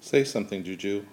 Say something, Juju.